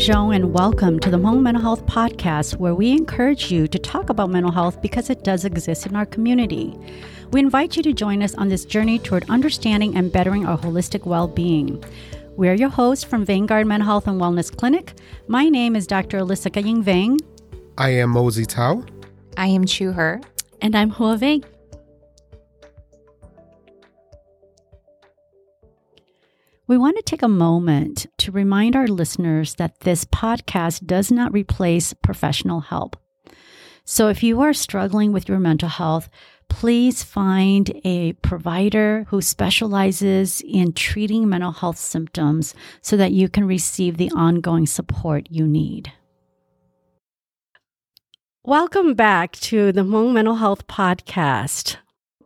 Nya Zhong, and welcome to the Hmong Mental Health Podcast, where we encourage you to talk about mental health because it does exist in our community. We invite you to join us on this journey toward understanding and bettering our holistic well being. We're your hosts from Vanguard Mental Health and Wellness Clinic. My name is Dr. Alyssa Kaying Vang. I am Mosey Tao. I am Chue Her. And I'm Hua Vang. We want to take a moment to remind our listeners that this podcast does not replace professional help. So if you are struggling with your mental health, please find a provider who specializes in treating mental health symptoms so that you can receive the ongoing support you need. Welcome back to the Hmong Mental Health Podcast.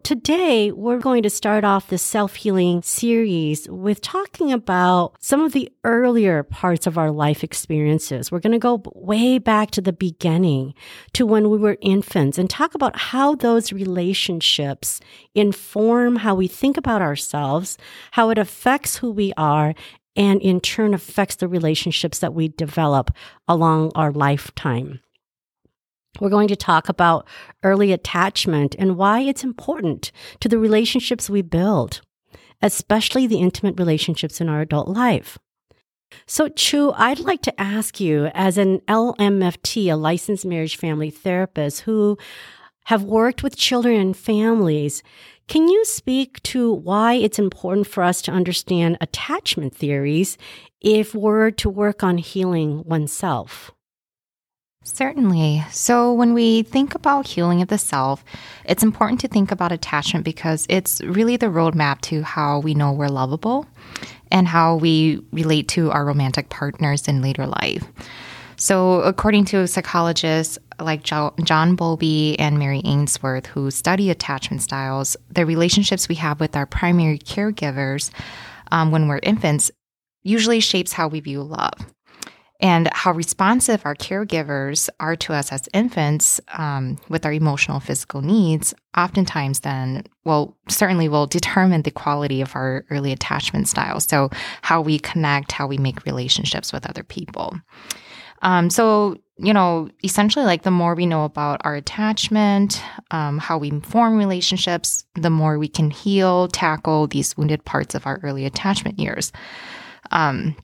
Today, we're going to start off the self healing series with talking about some of the earlier parts of our life experiences. We're going to go way back to the beginning to when we were infants and talk about how those relationships inform how we think about ourselves, how it affects who we are, and in turn affects the relationships that we develop along our lifetime. We're going to talk about early attachment and why it's important to the relationships we build, especially the intimate relationships in our adult life. So, Chue, I'd like to ask you, as an LMFT, a licensed marriage family therapist who have worked with children and families, can you speak to why it's important for us to understand attachment theories if we're to work on healing oneself? Certainly. So, when we think about healing of the self, it's important to think about attachment because it's really the roadmap to how we know we're lovable and how we relate to our romantic partners in later life. So, according to psychologists like John Bowlby and Mary Ainsworth, who study attachment styles, the relationships we have with our primary caregivers um, when we're infants usually shapes how we view love and how responsive our caregivers are to us as infants um, with our emotional physical needs oftentimes then well certainly will determine the quality of our early attachment style. So how we connect how we make relationships with other people. Um, so you know essentially like the more we know about our attachment um, how we form relationships the more we can heal tackle these wounded parts of our early attachment years. Um,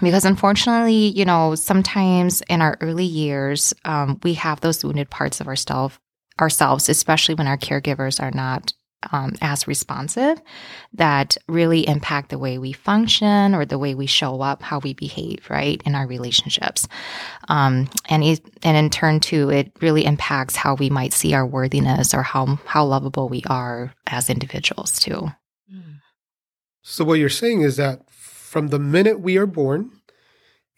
because unfortunately, you know, sometimes in our early years, um, we have those wounded parts of ourselves, ourselves, especially when our caregivers are not um, as responsive, that really impact the way we function or the way we show up, how we behave, right, in our relationships. Um, and and in turn, too, it really impacts how we might see our worthiness or how how lovable we are as individuals, too. So what you're saying is that from the minute we are born,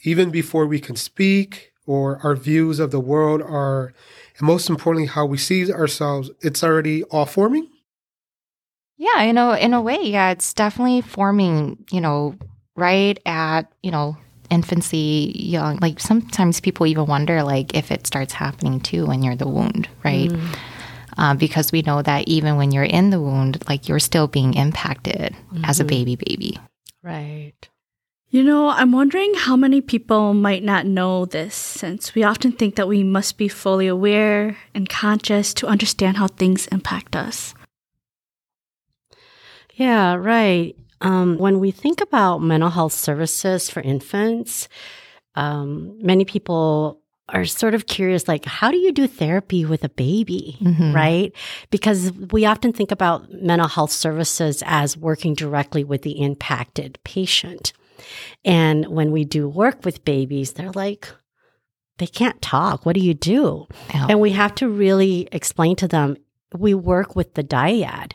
even before we can speak or our views of the world are, and most importantly, how we see ourselves, it's already all forming? Yeah, you know, in a way, yeah, it's definitely forming, you know, right at, you know, infancy, young. Like sometimes people even wonder, like, if it starts happening too when you're the wound, right? Mm. Uh, because we know that even when you're in the wound, like you're still being impacted mm-hmm. as a mm-hmm. baby, baby. Right. You know, I'm wondering how many people might not know this since we often think that we must be fully aware and conscious to understand how things impact us. Yeah, right. Um, when we think about mental health services for infants, um, many people are sort of curious like how do you do therapy with a baby mm-hmm. right because we often think about mental health services as working directly with the impacted patient and when we do work with babies they're like they can't talk what do you do and we have to really explain to them we work with the dyad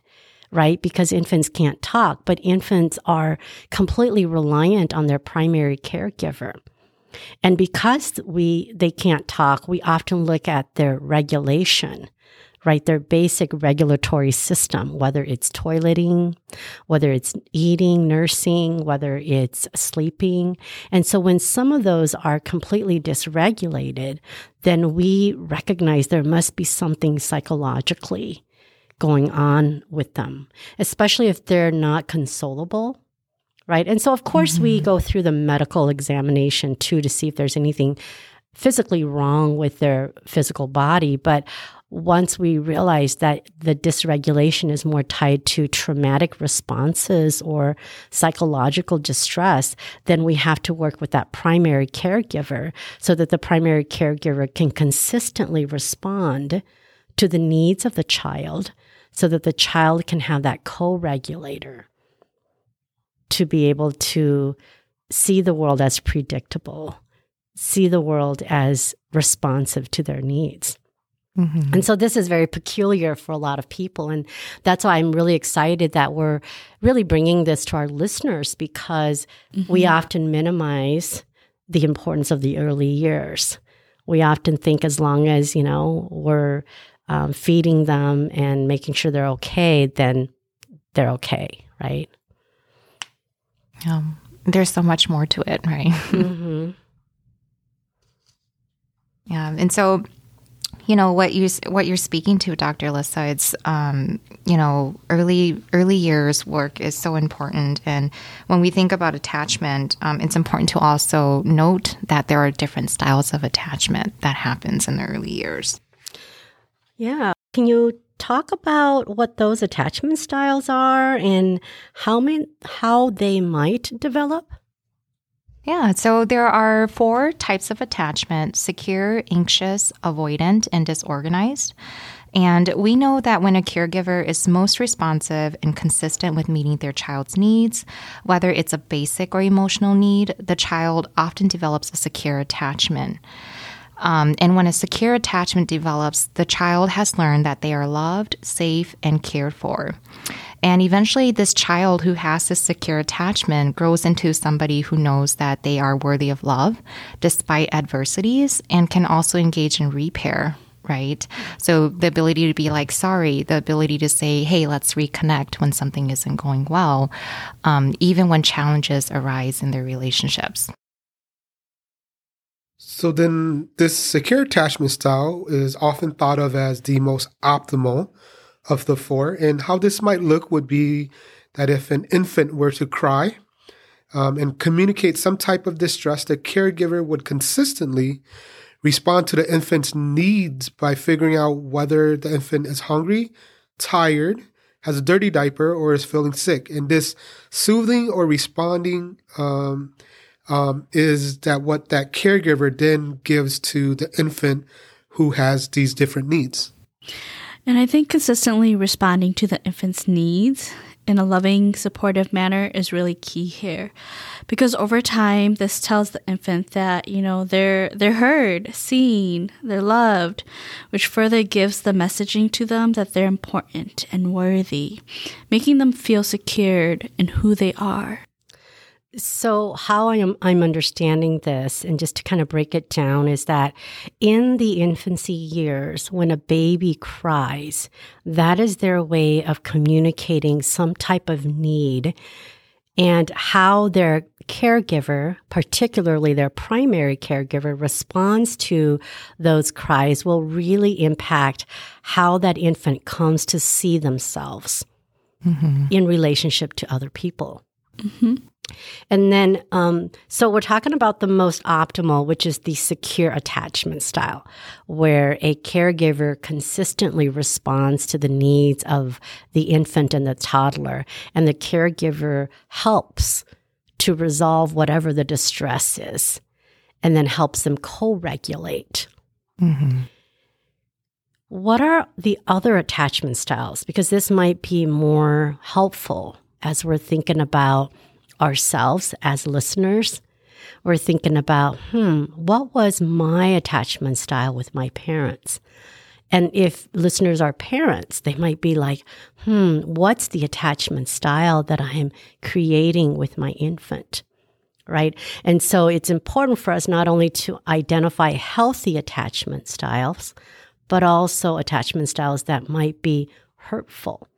right? Because infants can't talk, but infants are completely reliant on their primary caregiver. And because we they can't talk, we often look at their regulation, right? Their basic regulatory system, whether it's toileting, whether it's eating, nursing, whether it's sleeping. And so when some of those are completely dysregulated, then we recognize there must be something psychologically going on with them, especially if they're not consolable right? And so, of course, mm-hmm. we go through the medical examination too to see if there's anything physically wrong with their physical body. But once we realize that the dysregulation is more tied to traumatic responses or psychological distress, then we have to work with that primary caregiver so that the primary caregiver can consistently respond to the needs of the child so that the child can have that co regulator to be able to see the world as predictable, see the world as responsive to their needs. Mm-hmm. And so this is very peculiar for a lot of people. And that's why I'm really excited that we're really bringing this to our listeners because mm-hmm. we often minimize the importance of the early years. We often think as long as, you know, we're um, feeding them and making sure they're okay, then they're okay, right? Um, there's so much more to it, right? Mm-hmm. yeah, and so you know what you what you're speaking to, Dr. Lissa. It's um, you know early early years work is so important, and when we think about attachment, um, it's important to also note that there are different styles of attachment that happens in the early years. Yeah, can you talk about what those attachment styles are and how may, how they might develop? Yeah, so there are four types of attachment secure, anxious, avoidant, and disorganized. And we know that when a caregiver is most responsive and consistent with meeting their child's needs, whether it's a basic or emotional need, the child often develops a secure attachment. Um, and when a secure attachment develops, the child has learned that they are loved, safe, and cared for. And eventually, this child who has this secure attachment grows into somebody who knows that they are worthy of love despite adversities and can also engage in repair. Right. So the ability to be like, sorry, the ability to say, hey, let's reconnect when something isn't going well, um, even when challenges arise in their relationships. So then, this secure attachment style is often thought of as the most optimal of the four. And how this might look would be that if an infant were to cry um, and communicate some type of distress, the caregiver would consistently respond to the infant's needs by figuring out whether the infant is hungry, tired, has a dirty diaper, or is feeling sick. And this soothing or responding um, um, is that what that caregiver then gives to the infant who has these different needs. And I think consistently responding to the infant's needs in a loving, supportive manner is really key here. Because over time this tells the infant that, you know, they're they're heard, seen, they're loved, which further gives the messaging to them that they're important and worthy, making them feel secured in who they are. So, how I am I'm understanding this, and just to kind of break it down, is that in the infancy years, when a baby cries, that is their way of communicating some type of need, and how their caregiver, particularly their primary caregiver, responds to those cries will really impact how that infant comes to see themselves mm-hmm. in relationship to other people. Mm-hmm. And then, um, so we're talking about the most optimal, which is the secure attachment style, where a caregiver consistently responds to the needs of the infant and the toddler, and the caregiver helps to resolve whatever the distress is, and then helps them co regulate. Mm-hmm. What are the other attachment styles? Because this might be more helpful as we're thinking about ourselves as listeners, we're thinking about, hmm, what was my attachment style with my parents? And if listeners are parents, they might be like, hmm, what's the attachment style that I'm creating with my infant? Right. And so it's important for us not only to identify healthy attachment styles, but also attachment styles that might be hurtful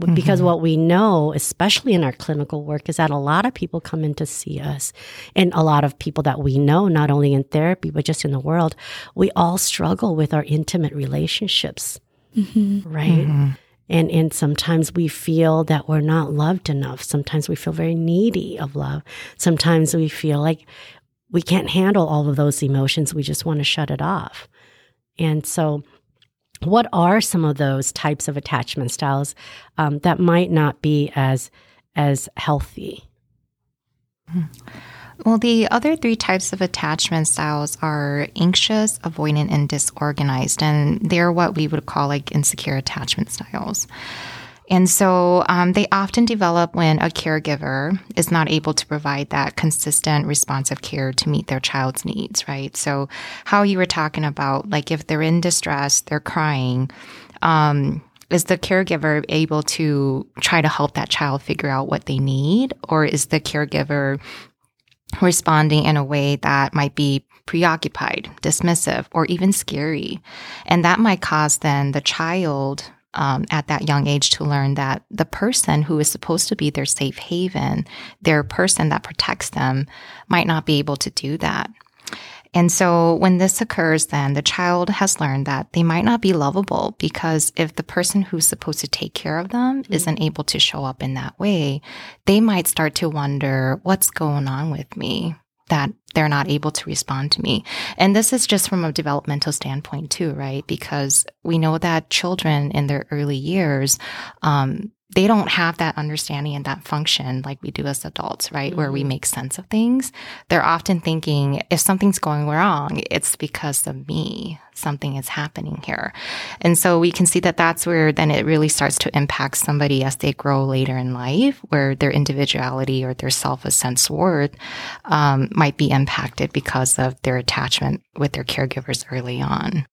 Mm-hmm. Because what we know, especially in our clinical work, is that a lot of people come in to see us, and a lot of people that we know, not only in therapy, but just in the world, we all struggle with our intimate relationships, mm-hmm. right? Mm-hmm. And, and sometimes we feel that we're not loved enough. Sometimes we feel very needy of love. Sometimes we feel like we can't handle all of those emotions. We just want to shut it off. And so, what are some of those types of attachment styles um, that might not be as as healthy? Well, the other three types of attachment styles are anxious, avoidant, and disorganized. And they're what we would call like insecure attachment styles. And so um, they often develop when a caregiver is not able to provide that consistent, responsive care to meet their child's needs, right? So, how you were talking about, like if they're in distress, they're crying, um, is the caregiver able to try to help that child figure out what they need? Or is the caregiver responding in a way that might be preoccupied, dismissive, or even scary? And that might cause then the child um, at that young age to learn that the person who is supposed to be their safe haven, their person that protects them, might not be able to do that. And so when this occurs, then the child has learned that they might not be lovable because if the person who's supposed to take care of them mm-hmm. isn't able to show up in that way, they might start to wonder, what's going on with me? That they're not able to respond to me. And this is just from a developmental standpoint too, right? Because we know that children in their early years, um, they don't have that understanding and that function like we do as adults, right? Mm-hmm. Where we mm-hmm. make sense of things. They're often thinking if something's going wrong, it's because of me. Something is happening here. And so we can see that that's where then it really starts to impact somebody as they grow later in life, where their individuality or their self sense worth um, might be impacted because of their attachment with their caregivers early on.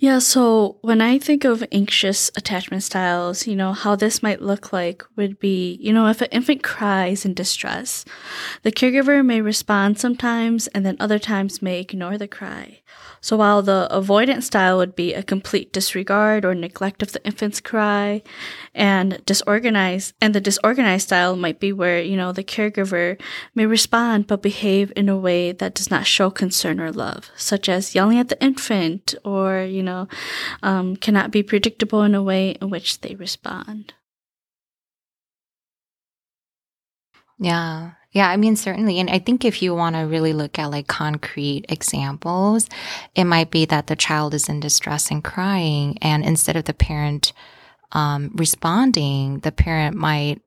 Yeah, so when I think of anxious attachment styles, you know, how this might look like would be, you know, if an infant cries in distress, the caregiver may respond sometimes and then other times may ignore the cry. So while the avoidant style would be a complete disregard or neglect of the infant's cry and disorganized, and the disorganized style might be where, you know, the caregiver may respond but behave in a way that does not show concern or love, such as yelling at the infant or, you know, um, cannot be predictable in a way in which they respond. Yeah. Yeah, I mean, certainly. And I think if you want to really look at like concrete examples, it might be that the child is in distress and crying. And instead of the parent um, responding, the parent might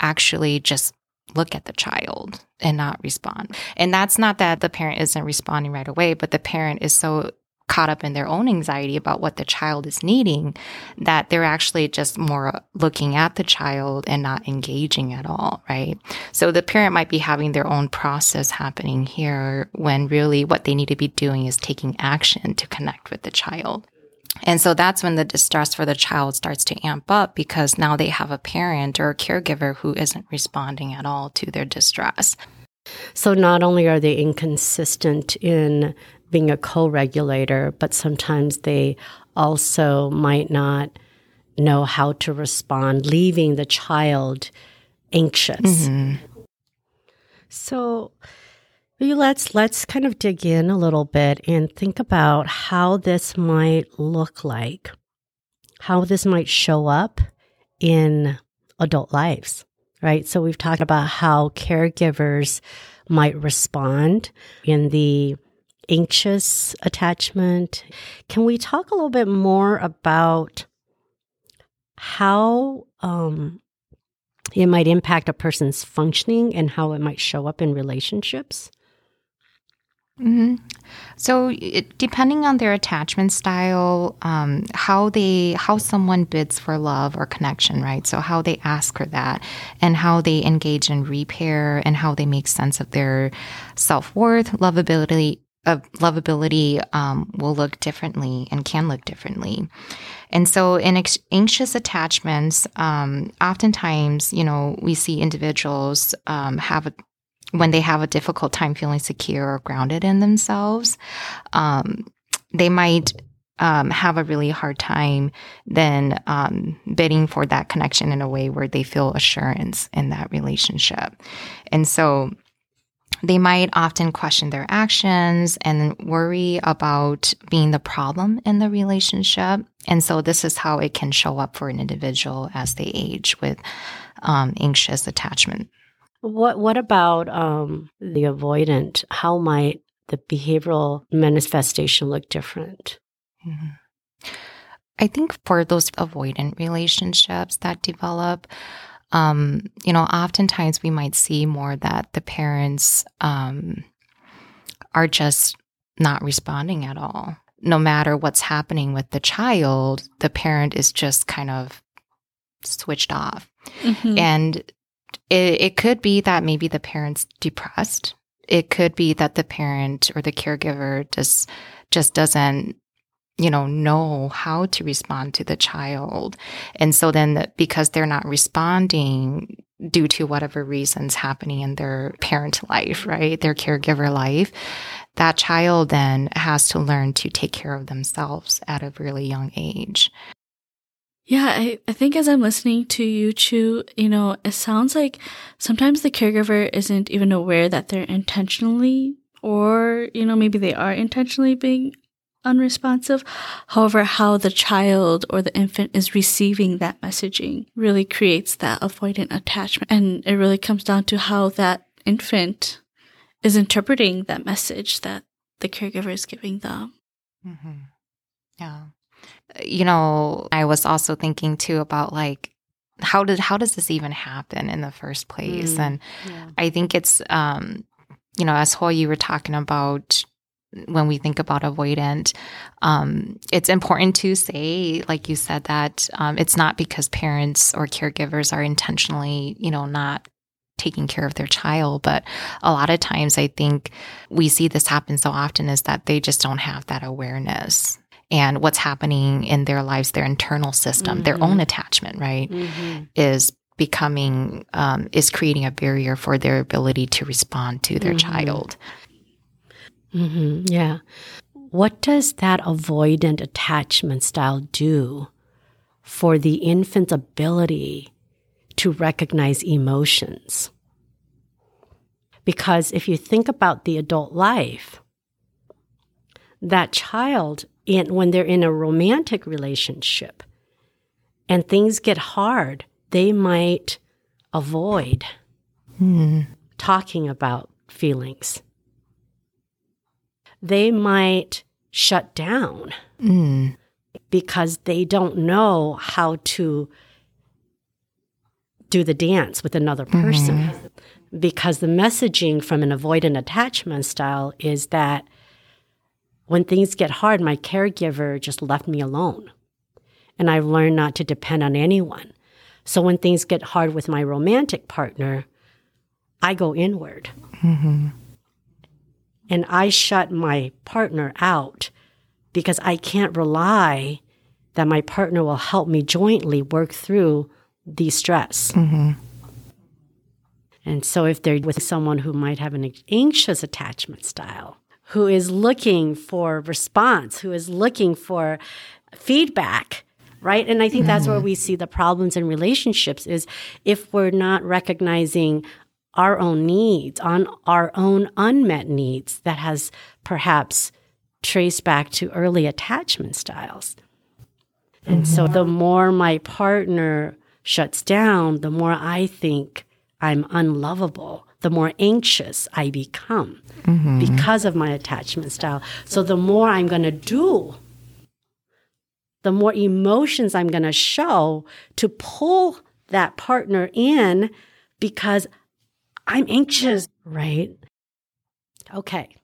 actually just look at the child and not respond. And that's not that the parent isn't responding right away, but the parent is so caught up in their own anxiety about what the child is needing that they're actually just more looking at the child and not engaging at all, right? So the parent might be having their own process happening here when really what they need to be doing is taking action to connect with the child. And so that's when the distress for the child starts to amp up because now they have a parent or a caregiver who isn't responding at all to their distress. So not only are they inconsistent in being a co regulator, but sometimes they also might not know how to respond, leaving the child anxious. Mm-hmm. So let's let's kind of dig in a little bit and think about how this might look like, how this might show up in adult lives, right? So we've talked about how caregivers might respond in the anxious attachment. Can we talk a little bit more about how um, it might impact a person's functioning and how it might show up in relationships? Mm-hmm. So, it, depending on their attachment style, um, how they how someone bids for love or connection, right? So, how they ask for that, and how they engage in repair, and how they make sense of their self worth, lovability, of lovability um, will look differently and can look differently. And so, in ex- anxious attachments, um, oftentimes, you know, we see individuals um, have a when they have a difficult time feeling secure or grounded in themselves, um, they might um, have a really hard time then um, bidding for that connection in a way where they feel assurance in that relationship. And so they might often question their actions and worry about being the problem in the relationship. And so this is how it can show up for an individual as they age with um, anxious attachment. What What about um, the avoidant? How might the behavioral manifestation look different? Mm-hmm. I think for those avoidant relationships that develop, um, you know, oftentimes we might see more that the parents um, are just not responding at all. No matter what's happening with the child, the parent is just kind of switched off. Mm-hmm. And it, it could be that maybe the parent's depressed. It could be that the parent or the caregiver just just doesn't you know, know how to respond to the child. And so then because they're not responding due to whatever reasons happening in their parent life, right? Their caregiver life, that child then has to learn to take care of themselves at a really young age. Yeah, I, I think as I'm listening to you, Chue, you know, it sounds like sometimes the caregiver isn't even aware that they're intentionally or, you know, maybe they are intentionally being unresponsive. However, how the child or the infant is receiving that messaging really creates that avoidant attachment. And it really comes down to how that infant is interpreting that message that the caregiver is giving them. Mm-hmm. Yeah. You know, I was also thinking too about like, how did how does this even happen in the first place? Mm, and yeah. I think it's um, you know, as Hua you were talking about when we think about avoidant, um, it's important to say, like you said, that um, it's not because parents or caregivers are intentionally, you know, not taking care of their child. But a lot of times, I think we see this happen so often is that they just don't have that awareness and what's happening in their lives, their internal system, mm-hmm. their own attachment, right, mm-hmm. is becoming um, is creating a barrier for their ability to respond to their mm-hmm. child. Mm-hmm. Yeah. What does that avoidant attachment style do for the infant's ability to recognize emotions? Because if you think about the adult life, that child, in, when they're in a romantic relationship and things get hard, they might avoid mm. talking about feelings they might shut down mm. because they don't know how to do the dance with another person. Mm-hmm. Because the messaging from an avoidant attachment style is that when things get hard, my caregiver just left me alone. And I've learned not to depend on anyone. So when things get hard with my romantic partner, I go inward. Mm-hmm and I shut my partner out because I can't rely that my partner will help me jointly work through the stress. Mm-hmm. And so, if they're with someone who might have an anxious attachment style, who is looking for response, who is looking for feedback, right? And I think mm-hmm. that's where mm-hmm. we see the problems in relationships is if we're not recognizing our own needs, on our own unmet needs that has perhaps traced back to early attachment styles. And mm-hmm. so the more my partner shuts down, the more I think I'm unlovable, the more anxious I become mm-hmm. because of my attachment style. So the more I'm going to do, the more emotions I'm going to show to pull that partner in because I'm anxious, right? Okay.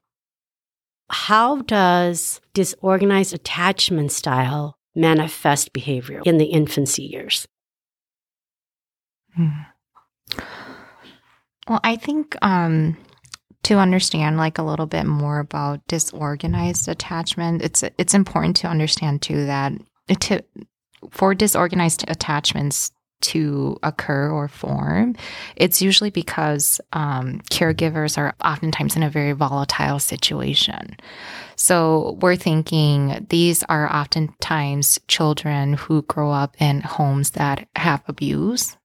How does disorganized attachment style manifest behavior in the infancy years? Hmm. Well, I think um, to understand like a little bit more about disorganized attachment, it's it's important to understand too that to for disorganized attachments to occur or form, it's usually because um, caregivers are oftentimes in a very volatile situation. So we're thinking these are oftentimes children who grow up in homes that have abuse.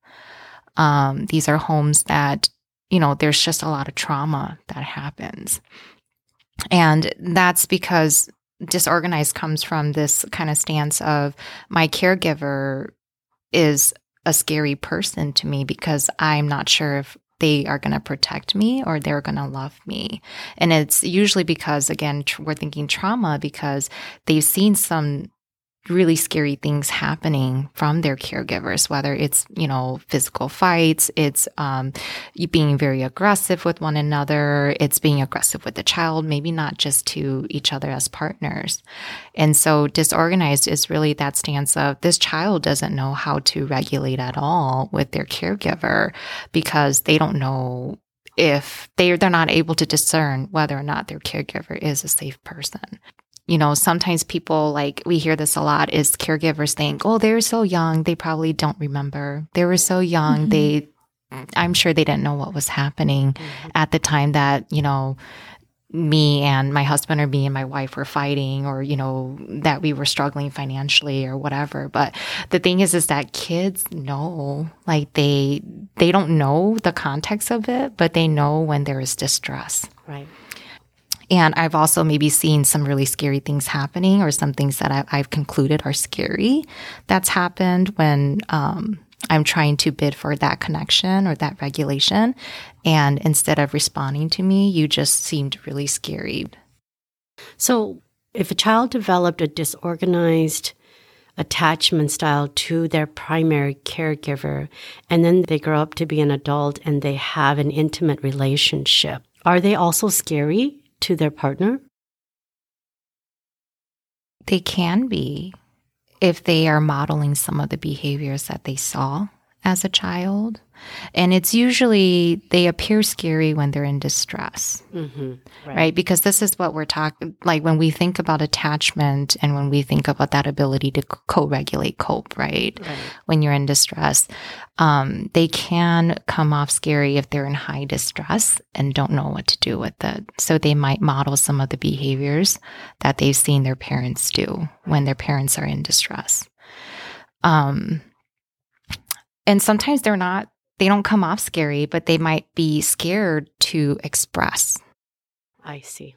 Um, these are homes that you know, there's just a lot of trauma that happens. And that's because disorganized comes from this kind of stance of my caregiver is a scary person to me because I'm not sure if they are going to protect me or they're going to love me. And it's usually because, again, tr- we're thinking trauma because they've seen some really scary things happening from their caregivers, whether it's, you know, physical fights, it's um, being very aggressive with one another, it's being aggressive with the child, maybe not just to each other as partners. And so disorganized is really that stance of this child doesn't know how to regulate at all with their caregiver because they don't know if they they're not able to discern whether or not their caregiver is a safe person you know, sometimes people like we hear this a lot is caregivers think, oh, they're so young, they probably don't remember. They were so young, mm-hmm. they, I'm sure they didn't know what was happening mm-hmm. at the time that, you know, me and my husband or me and my wife were fighting or you know that we were struggling financially or whatever but the thing is is that kids know like they they don't know the context of it but they know when there is distress right and I've also maybe seen some really scary things happening or some things that I, have concluded are scary that's happened when um, I'm trying to bid for that connection or that regulation. And instead of responding to me, you just seemed really scary. So, if a child developed a disorganized attachment style to their primary caregiver, and then they grow up to be an adult and they have an intimate relationship, are they also scary to their partner? They can be if they are modeling some of the behaviors that they saw as a child. And it's usually they appear scary when they're in distress, mm-hmm. right. right. Because this is what we're talking like when we think about attachment and when we think about that ability to co regulate, cope, right? right? When you're in distress, um, they can come off scary if they're in high distress and don't know what to do with it. So they might model some of the behaviors that they've seen their parents do when their parents are in distress. Um, and sometimes they're not they don't come off scary, but they might be scared to express. I see.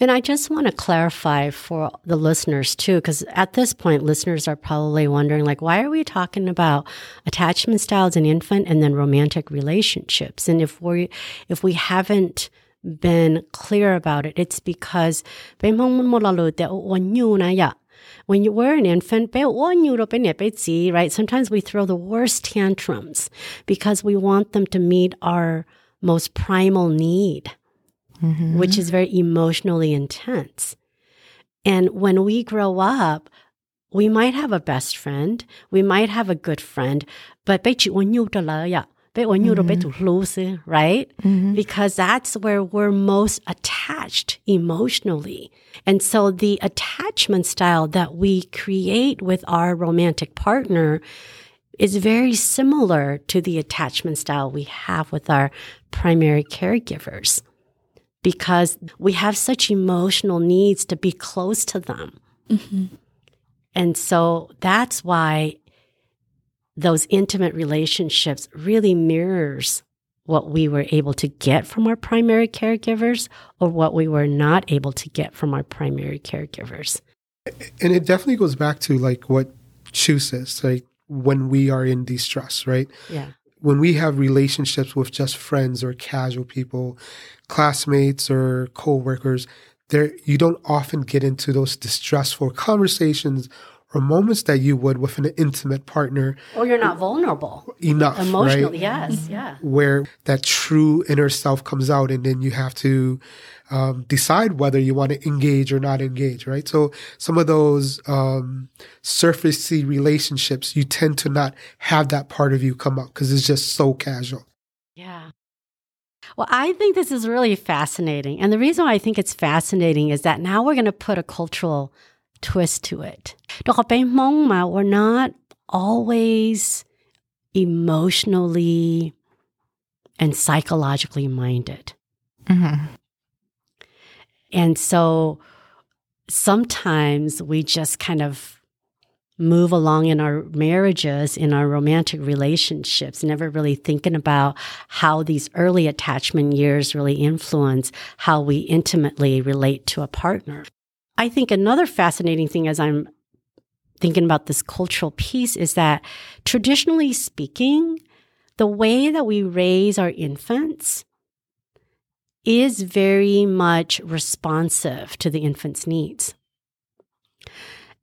And I just want to clarify for the listeners too, because at this point, listeners are probably wondering, like, why are we talking about attachment styles in infant and then romantic relationships? And if we if we haven't been clear about it, it's because when you were an infant, right? Sometimes we throw the worst tantrums because we want them to meet our most primal need, mm-hmm. which is very emotionally intense. And when we grow up, we might have a best friend, we might have a good friend, but mm-hmm. right? Mm-hmm. Because that's where we're most attached emotionally. And so the attachment style that we create with our romantic partner is very similar to the attachment style we have with our primary caregivers because we have such emotional needs to be close to them. Mm-hmm. And so that's why those intimate relationships really mirrors what we were able to get from our primary caregivers or what we were not able to get from our primary caregivers. And it definitely goes back to like what Chue says, like when we are in distress, right? Yeah. When we have relationships with just friends or casual people, classmates or co-workers, there you don't often get into those distressful conversations or moments that you would with an intimate partner. Or you're not vulnerable. Enough. Emotionally, right? yes, mm-hmm. yeah. Where that true inner self comes out and then you have to um, decide whether you want to engage or not engage, right? So some of those um, surfacey relationships, you tend to not have that part of you come up because it's just so casual. Yeah. Well, I think this is really fascinating. And the reason why I think it's fascinating is that now we're going to put a cultural twist to it. we're not always emotionally and psychologically minded. Mm-hmm. And so sometimes we just kind of move along in our marriages, in our romantic relationships, never really thinking about how these early attachment years really influence how we intimately relate to a partner. I think another fascinating thing as I'm thinking about this cultural piece is that traditionally speaking, the way that we raise our infants is very much responsive to the infant's needs.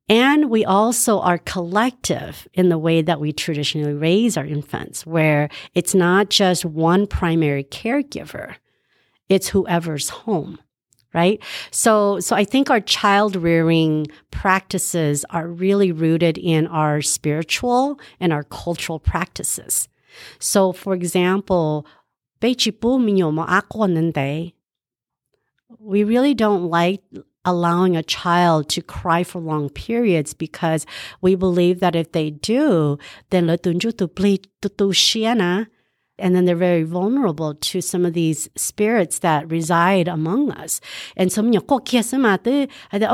And we also are collective in the way that we traditionally raise our infants, where it's not just one primary caregiver, it's whoever's home right? So so i think our child rearing practices are really rooted in our spiritual and our cultural practices. So for example we really don't like allowing a child to cry for long periods because we believe that if they do, then and then they're very vulnerable to some of these spirits that reside among us. And so,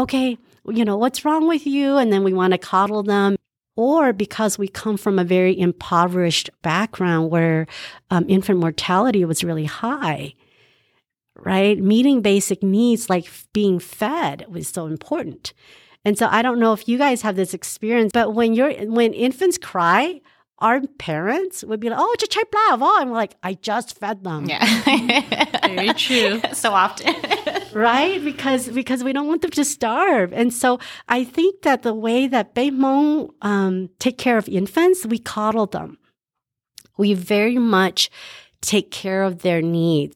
okay, you know, what's wrong with you? And then we want to coddle them. Or because we come from a very impoverished background where um, infant mortality was really high right? Meeting basic needs like being fed was so important. And so I don't know if you guys have this experience, but when you're when infants cry, our parents would be like, "Oh, just blah blah," I'm like, "I just fed them." Yeah, very true. so often, right? Because because we don't want them to starve, and so I think that the way that Beimong um, take care of infants, we coddle them. We very much take care of their needs.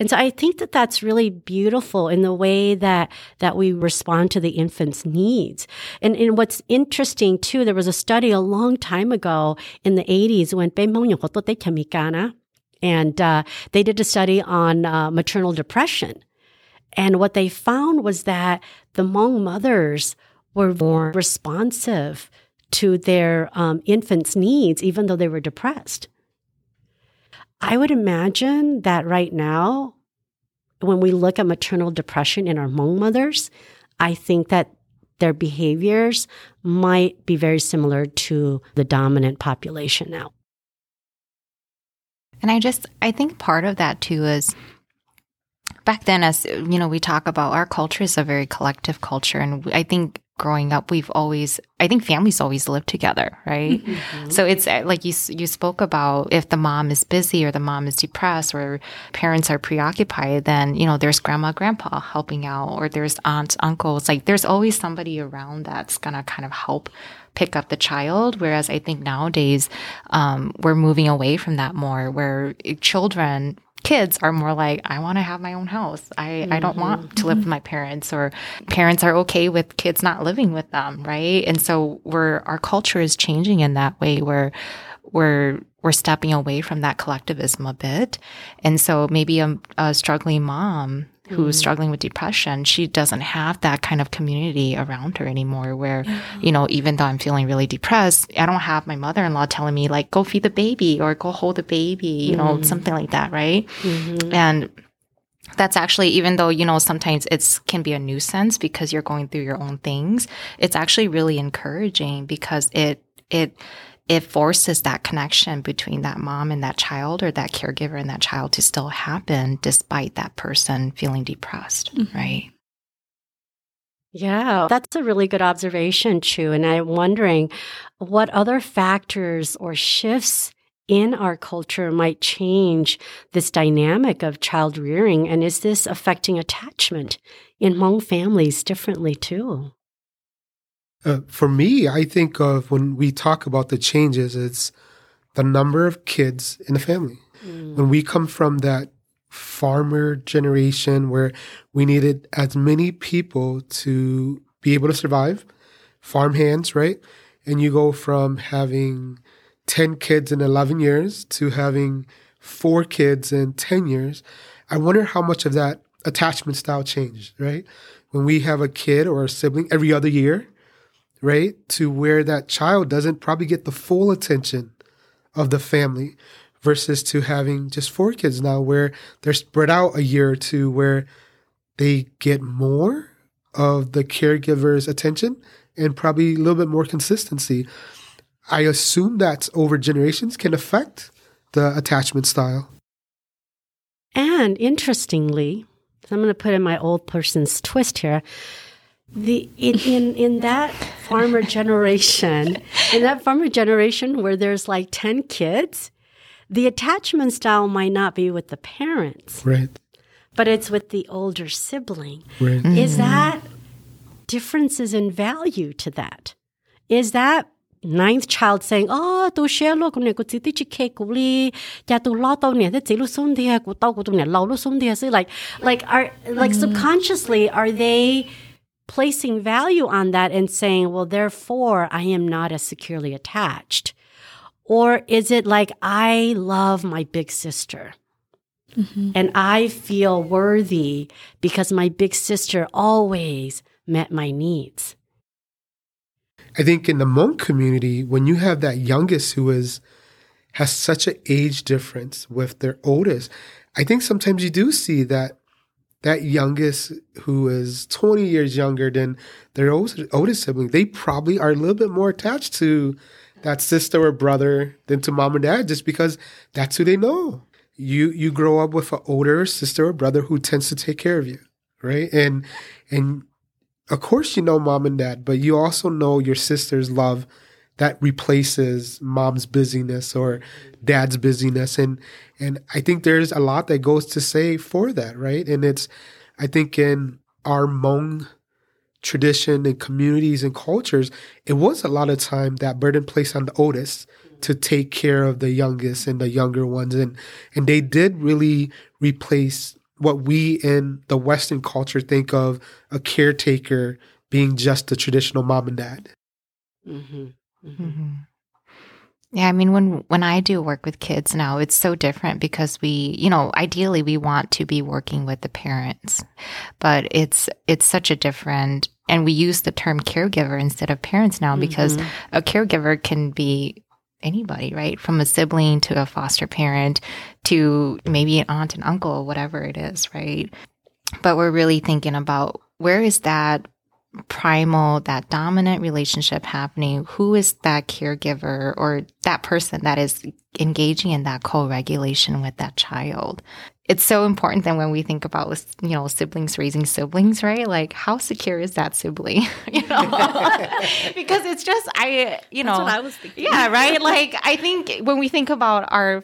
And so I think that that's really beautiful in the way that, that we respond to the infant's needs. And, and what's interesting too, there was a study a long time ago in the 80s when and uh, they did a study on uh, maternal depression. And what they found was that the Hmong mothers were more responsive to their um, infants' needs, even though they were depressed. I would imagine that right now, when we look at maternal depression in our Hmong mothers, I think that their behaviors might be very similar to the dominant population now. And I just, I think part of that too is back then, as you know, we talk about our culture is a very collective culture. And I think growing up, we've always, I think families always live together, right? Mm-hmm. So it's uh, like you, you spoke about if the mom is busy or the mom is depressed or parents are preoccupied, then, you know, there's grandma, grandpa helping out or there's aunts, uncles. Like there's always somebody around that's going to kind of help pick up the child. Whereas I think nowadays, um, we're moving away from that more where children kids are more like i want to have my own house i mm-hmm. i don't want mm-hmm. to live with my parents or parents are okay with kids not living with them right and so we're our culture is changing in that way where we're we're stepping away from that collectivism a bit and so maybe a, a struggling mom who's mm. struggling with depression, she doesn't have that kind of community around her anymore where, you know, even though I'm feeling really depressed, I don't have my mother in law telling me, like, go feed the baby or go hold the baby, you mm. know, something like that, right? Mm-hmm. And that's actually even though you know sometimes it's can be a nuisance because you're going through your own things it's actually really encouraging because it it it forces that connection between that mom and that child or that caregiver and that child to still happen despite that person feeling depressed, mm-hmm. right? Yeah, that's a really good observation, Chue. And I'm wondering what other factors or shifts in our culture might change this dynamic of child rearing? And is this affecting attachment in Hmong families differently too? Uh, for me, I think of when we talk about the changes, it's the number of kids in the family. Mm. When we come from that farmer generation where we needed as many people to be able to survive, farm hands, right? And you go from having 10 kids in 11 years to having four kids in 10 years. I wonder how much of that attachment style changed, right? When we have a kid or a sibling every other year, right? To where that child doesn't probably get the full attention of the family versus to having just four kids now where they're spread out a year or two where they get more of the caregiver's attention and probably a little bit more consistency. I assume that over generations can affect the attachment style. And interestingly, I'm going to put in my old person's twist here. The in, in in that farmer generation, in that farmer generation where there's like ten kids, the attachment style might not be with the parents, Right. but it's with the older sibling. Right. Is mm-hmm. that differences in value to that? Is that ninth child saying, ah, "Oh, tôi share lo con này của chị tí chị kê của li, nhà tôi lo tao nè, thế chị lo sống đi của tao của tôi nè, lo lo sống đi." So like, like are like mm-hmm. subconsciously are they placing value on that and saying, "Well, therefore, I am not as securely attached," or is it like I love my big sister? Mm-hmm. And I feel worthy because my big sister always met my needs. I think in the Hmong community, when you have that youngest who is has such an age difference with their oldest, I think sometimes you do see that that youngest who is 20 years younger than their oldest, sibling, they probably are a little bit more attached to that sister or brother than to mom and dad just because that's who they know. You you grow up with an older sister or brother who tends to take care of you, right? And and of course you know mom and dad, but you also know your sister's love that replaces mom's busyness or dad's busyness and and I think there's a lot that goes to say for that, right? And it's I think in our Hmong tradition and communities and cultures, it was a lot of time that burden placed on the oldest to take care of the youngest and the younger ones and and they did really replace what we in the western culture think of a caretaker being just the traditional mom and dad Mm-hmm. Mhm. Yeah, I mean when when I do work with kids now, it's so different because we, you know, ideally we want to be working with the parents. But it's it's such a different and we use the term caregiver instead of parents now because Mhm. a caregiver can be anybody, right? From a sibling to a foster parent to maybe an aunt and uncle, whatever it is, right? But we're really thinking about where is that primal, that dominant relationship happening? Who is that caregiver or that person that is engaging in that co regulation with that child? It's so important that when we think about, you know, siblings raising siblings, right? Like, how secure is that sibling? you know, because it's just, I, you know, That's what I was thinking. yeah, right. Like I think when we think about our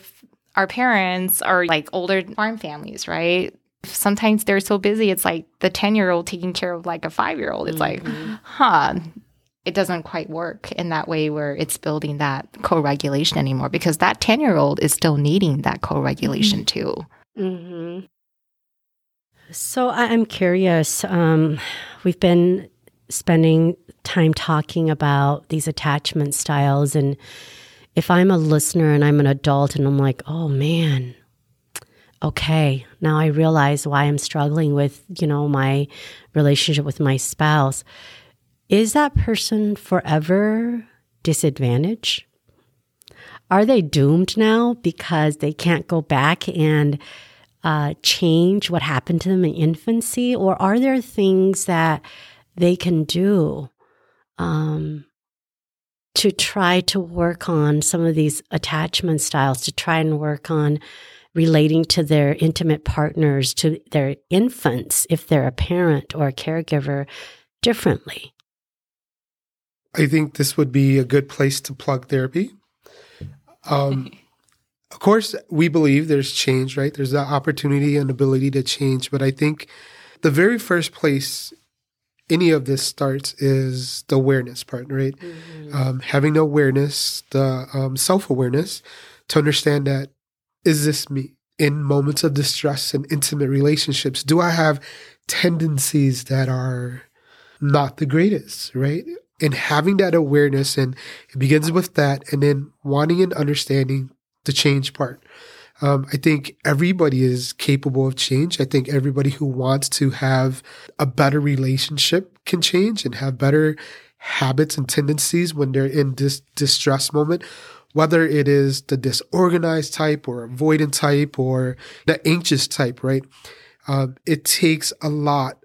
our parents or like older farm families, right? Sometimes they're so busy. It's like the ten year old taking care of like a five year old. It's like, huh. It doesn't quite work in that way where it's building that co regulation anymore because that 10 year old is still needing that co regulation too. hmm So I'm curious. Um, we've been spending time talking about these attachment styles, and if I'm a listener and I'm an adult and I'm like, oh man, okay, now I realize why I'm struggling with, you know, my relationship with my spouse. Is that person forever disadvantaged? Are they doomed now because they can't go back and uh, change what happened to them in infancy? Or are there things that they can do um, to try to work on some of these attachment styles, to try and work on relating to their intimate partners, to their infants, if they're a parent or a caregiver, differently? I think this would be a good place to plug therapy. Um, of course, we believe there's change, right? There's that opportunity and ability to change. But I think the very first place any of this starts is the awareness part, right? Um, having the awareness, the um, self awareness to understand that is this me? In moments of distress and intimate relationships, do I have tendencies that are not the greatest, right? And having that awareness, and it begins with that, and then wanting and understanding the change part. Um, I think everybody is capable of change. I think everybody who wants to have a better relationship can change and have better habits and tendencies when they're in this distress moment, whether it is the disorganized type or avoidant type or the anxious type, right? Um, it takes a lot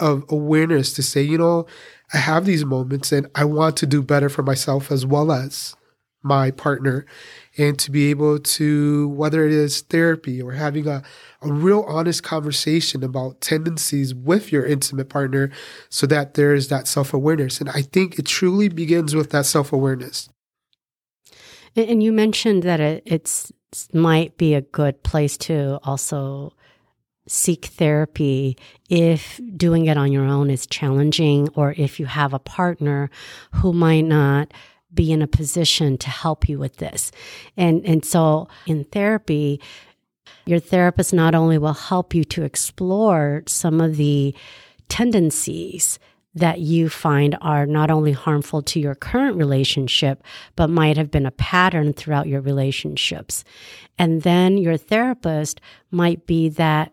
of awareness to say, you know, I have these moments and I want to do better for myself as well as my partner and to be able to whether it is therapy or having a, a real honest conversation about tendencies with your intimate partner so that there is that self-awareness and i think it truly begins with that self-awareness and you mentioned that it it's might be a good place to also seek therapy if doing it on your own is challenging or if you have a partner who might not be in a position to help you with this. And and so in therapy your therapist not only will help you to explore some of the tendencies that you find are not only harmful to your current relationship, but might have been a pattern throughout your relationships. And then your therapist might be that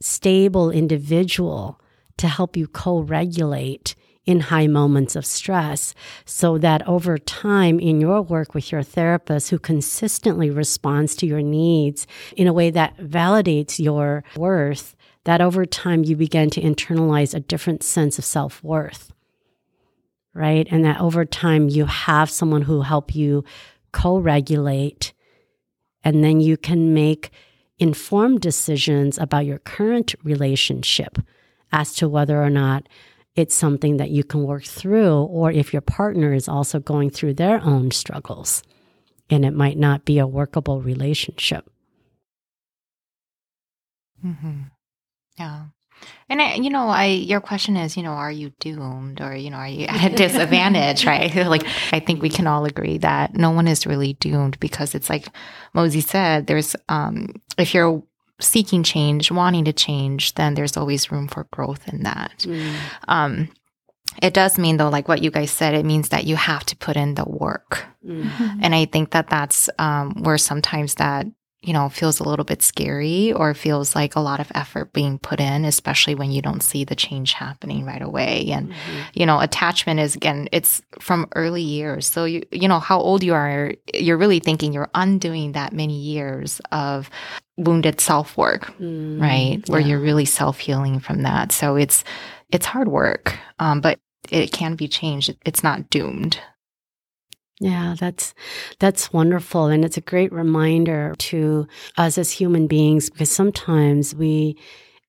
stable individual to help you co regulate in high moments of stress so that over time in your work with your therapist who consistently responds to your needs in a way that validates your worth that over time you begin to internalize a different sense of self-worth right and that over time you have someone who help you co-regulate and then you can make informed decisions about your current relationship as to whether or not it's something that you can work through, or if your partner is also going through their own struggles and it might not be a workable relationship. Mm-hmm. Yeah. And I, you know, I your question is, you know, are you doomed or you know, are you at a disadvantage, right? like I think we can all agree that no one is really doomed because it's like Mosey said, there's um if you're seeking change, wanting to change, then there's always room for growth in that. Mm. Um, it does mean though, like what you guys said, it means that you have to put in the work. Mm-hmm. And I think that that's um, where sometimes that you know, feels a little bit scary or feels like a lot of effort being put in, especially when you don't see the change happening right away. And, mm-hmm. you know, attachment is again, it's from early years. So you, you know, how old you are, you're really thinking you're undoing that many years of wounded self work, mm, right? Where yeah. you're really self healing from that. So it's, it's hard work, um, but it can be changed. It's not doomed. Yeah, that's that's wonderful and it's a great reminder to us as human beings because sometimes we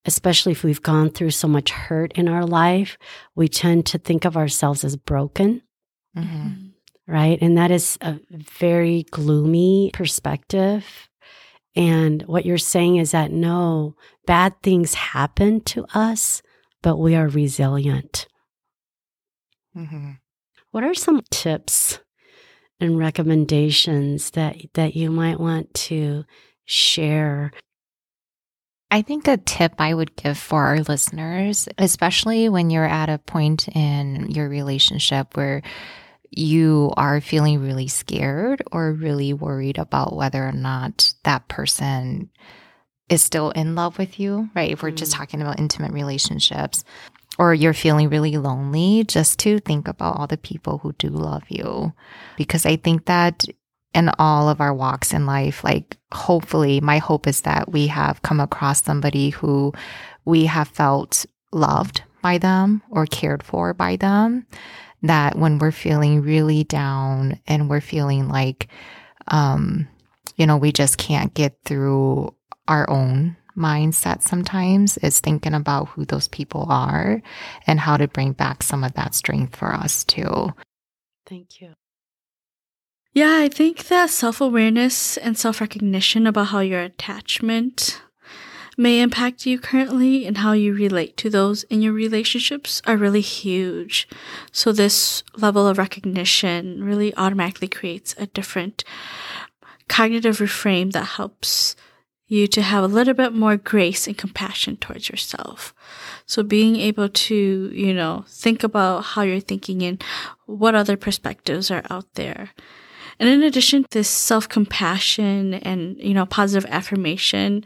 especially if we've gone through so much hurt in our life, we tend to think of ourselves as broken. Mm-hmm. Right? And that is a very gloomy perspective. And what you're saying is that no, bad things happen to us, but we are resilient. Mm-hmm. What are some tips and recommendations that that you might want to share I think a tip I would give for our listeners, especially when you're at a point in your relationship where you are feeling really scared or really worried about whether or not that person is still in love with you, right? If we're mm. just talking about intimate relationships, or you're feeling really lonely, just to think about all the people who do love you. Because I think that in all of our walks in life, like hopefully, my hope is that we have come across somebody who we have felt loved by them or cared for by them. That when we're feeling really down and we're feeling like, um, you know, we just can't get through our own mindset sometimes is thinking about who those people are and how to bring back some of that strength for us too. Thank you. Yeah, I think that self awareness and self recognition about how your attachment may impact you currently and how you relate to those in your relationships are really huge. So, this level of recognition really automatically creates a different cognitive reframe that helps you to have a little bit more grace and compassion towards yourself. So being able to, you know, think about how you're thinking and what other perspectives are out there. And in addition, this self-compassion and, you know, positive affirmation.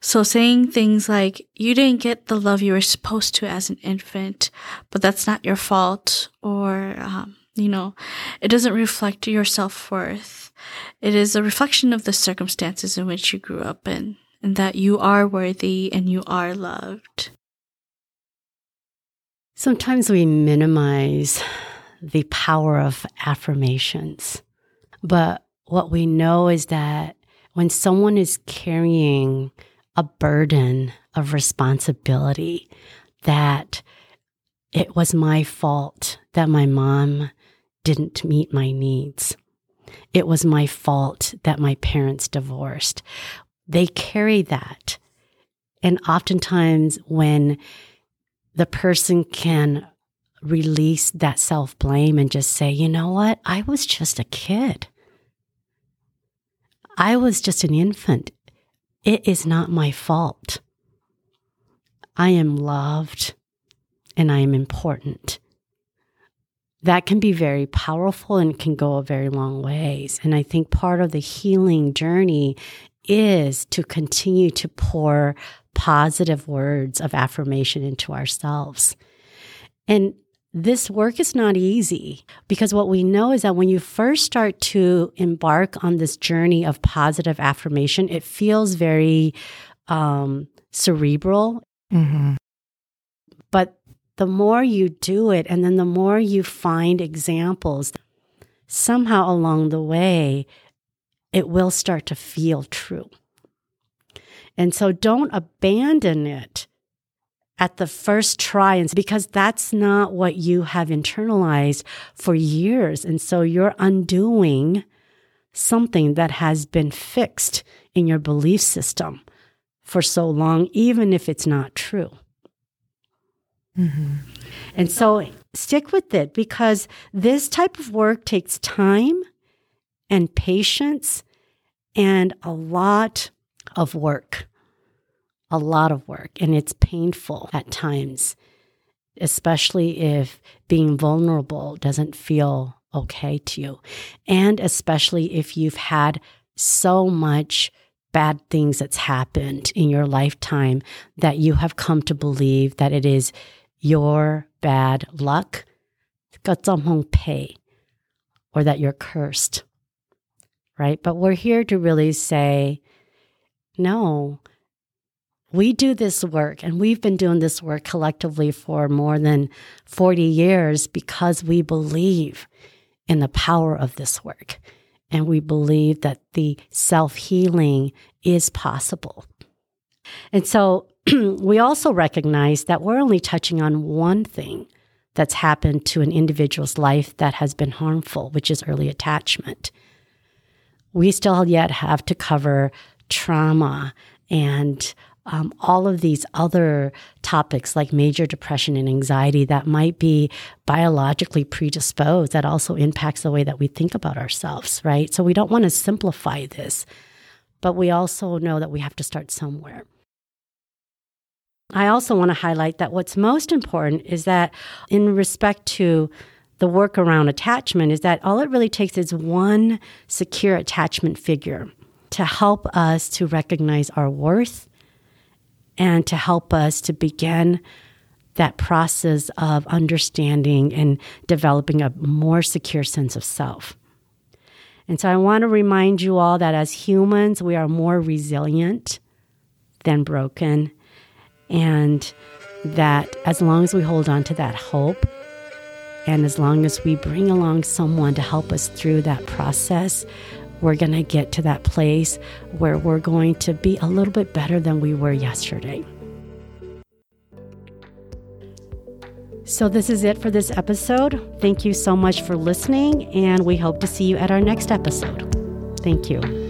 So saying things like, you didn't get the love you were supposed to as an infant, but that's not your fault. Or, um, you know, it doesn't reflect your self-worth it is a reflection of the circumstances in which you grew up in, and that you are worthy and you are loved. Sometimes we minimize the power of affirmations. But what we know is that when someone is carrying a burden of responsibility, that it was my fault that my mom didn't meet my needs. It was my fault that my parents divorced. They carry that. And oftentimes, when the person can release that self blame and just say, you know what? I was just a kid. I was just an infant. It is not my fault. I am loved and I am important. That can be very powerful and can go a very long ways. And I think part of the healing journey is to continue to pour positive words of affirmation into ourselves. And this work is not easy because what we know is that when you first start to embark on this journey of positive affirmation, it feels very um, cerebral. Mm-hmm. The more you do it, and then the more you find examples, somehow along the way, it will start to feel true. And so don't abandon it at the first try and because that's not what you have internalized for years and so you're undoing something that has been fixed in your belief system for so long even if it's not true mm-hmm. and so stick with it because this type of work takes time and patience and a lot of work a lot of work and it's painful at times, especially if being vulnerable doesn't feel okay to you. And especially if you've had so much bad things that's happened in your lifetime that you have come to believe that it is your bad luck, or that you're cursed. Right? But we're here to really say, no, we do this work and we've been doing this work collectively for more than 40 years because we believe in the power of this work. And we believe that the self healing is possible. And so we also recognize that we're only touching on one thing that's happened to an individual's life that has been harmful, which is early attachment. We still yet have to cover trauma and um, all of these other topics like major depression and anxiety that might be biologically predisposed that also impacts the way that we think about ourselves, right? So we don't want to simplify this, but we also know that we have to start somewhere. I also want to highlight that what's most important is that in respect to the work around attachment is that all it really takes is one secure attachment figure to help us to recognize our worth and to help us to begin that process of understanding and developing a more secure sense of self. And so I want to remind you all that as humans, we are more resilient than broken. And that as long as we hold on to that hope, and as long as we bring along someone to help us through that process, we're going to get to that place where we're going to be a little bit better than we were yesterday. So, this is it for this episode. Thank you so much for listening, and we hope to see you at our next episode. Thank you.